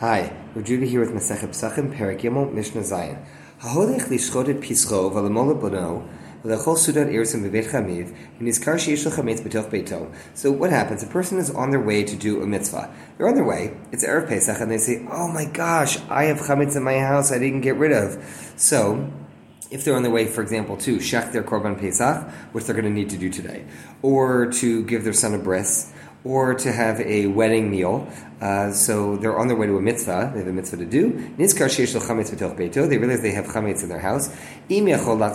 Hi, we're Judy here with Masechet Psachim, Perik Yimel, Mishnah Zayin. Haholech lishchodet pischo v'lemola bono v'lechol sudat irsim v'beit chamiv v'nizkar sheyesh chametz b'toch. So what happens? A person is on their way to do a mitzvah. They're on their way. It's erev Pesach, and they say, "Oh my gosh, I have chametz in my house. I didn't get rid of." So if they're on their way, for example, to shech their korban pesach, which they're going to need to do today, or to give their son a bris, or to have a wedding meal. Uh, so they're on their way to a mitzvah. They have a mitzvah to do. Nizkar sheish chametz b'toch beito. They realize they have chametz in their house. Mitzvato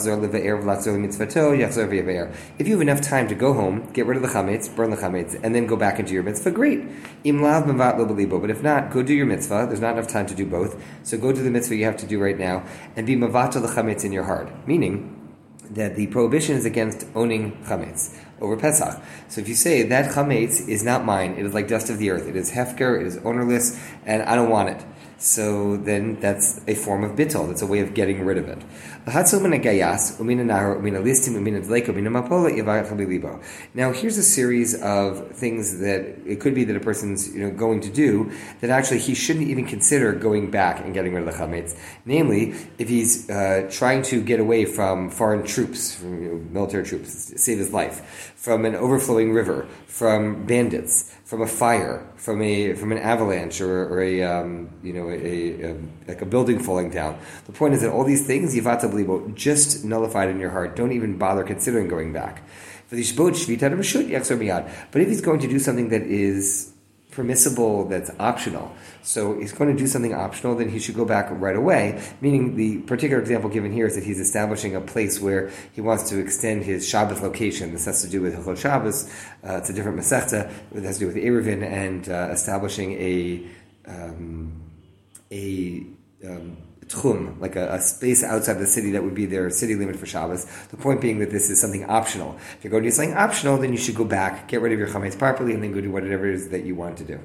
yachzor. If you have enough time to go home, get rid of the chametz, burn the chametz, and then go back into your mitzvah, great. Im lav mevat lo belibo. But if not, go do your mitzvah. There's not enough time to do both. So go do the mitzvah you have to do right now, and be mavato the chametz in your heart. Meaning, that the prohibition is against owning chametz over Pesach. So if you say that chametz is not mine, it is like dust of the earth, it is hefker, it is ownerless, and I don't want it. So then that's a form of bittul. That's a way of getting rid of it. Now here's a series of things that it could be that a person's you know going to do that actually he shouldn't even consider going back and getting rid of the chametz. Namely, if he's uh, trying to get away from foreign troops, from you know, military troops, save his life, from an overflowing river, from bandits, from a fire, from a from an avalanche or, or a um, you know a, a, like a building falling down. The point is that all these things yivata blibo just nullified in your heart. Don't even bother considering going back. But if he's going to do something that is permissible that's optional. So he's going to do something optional, then he should go back right away. Meaning, the particular example given here is that he's establishing a place where he wants to extend his Shabbos location. This has to do with Hilchot Shabbos. Uh, it's a different Masechta. It has to do with Eruvin and uh, establishing a um, a um, tchum, like a, a, space outside the city that would be their city limit for Shabbos. The point being that this is something optional. If you're going to do something optional, then you should go back, get rid of your chametz properly, and then go do whatever it is that you want to do.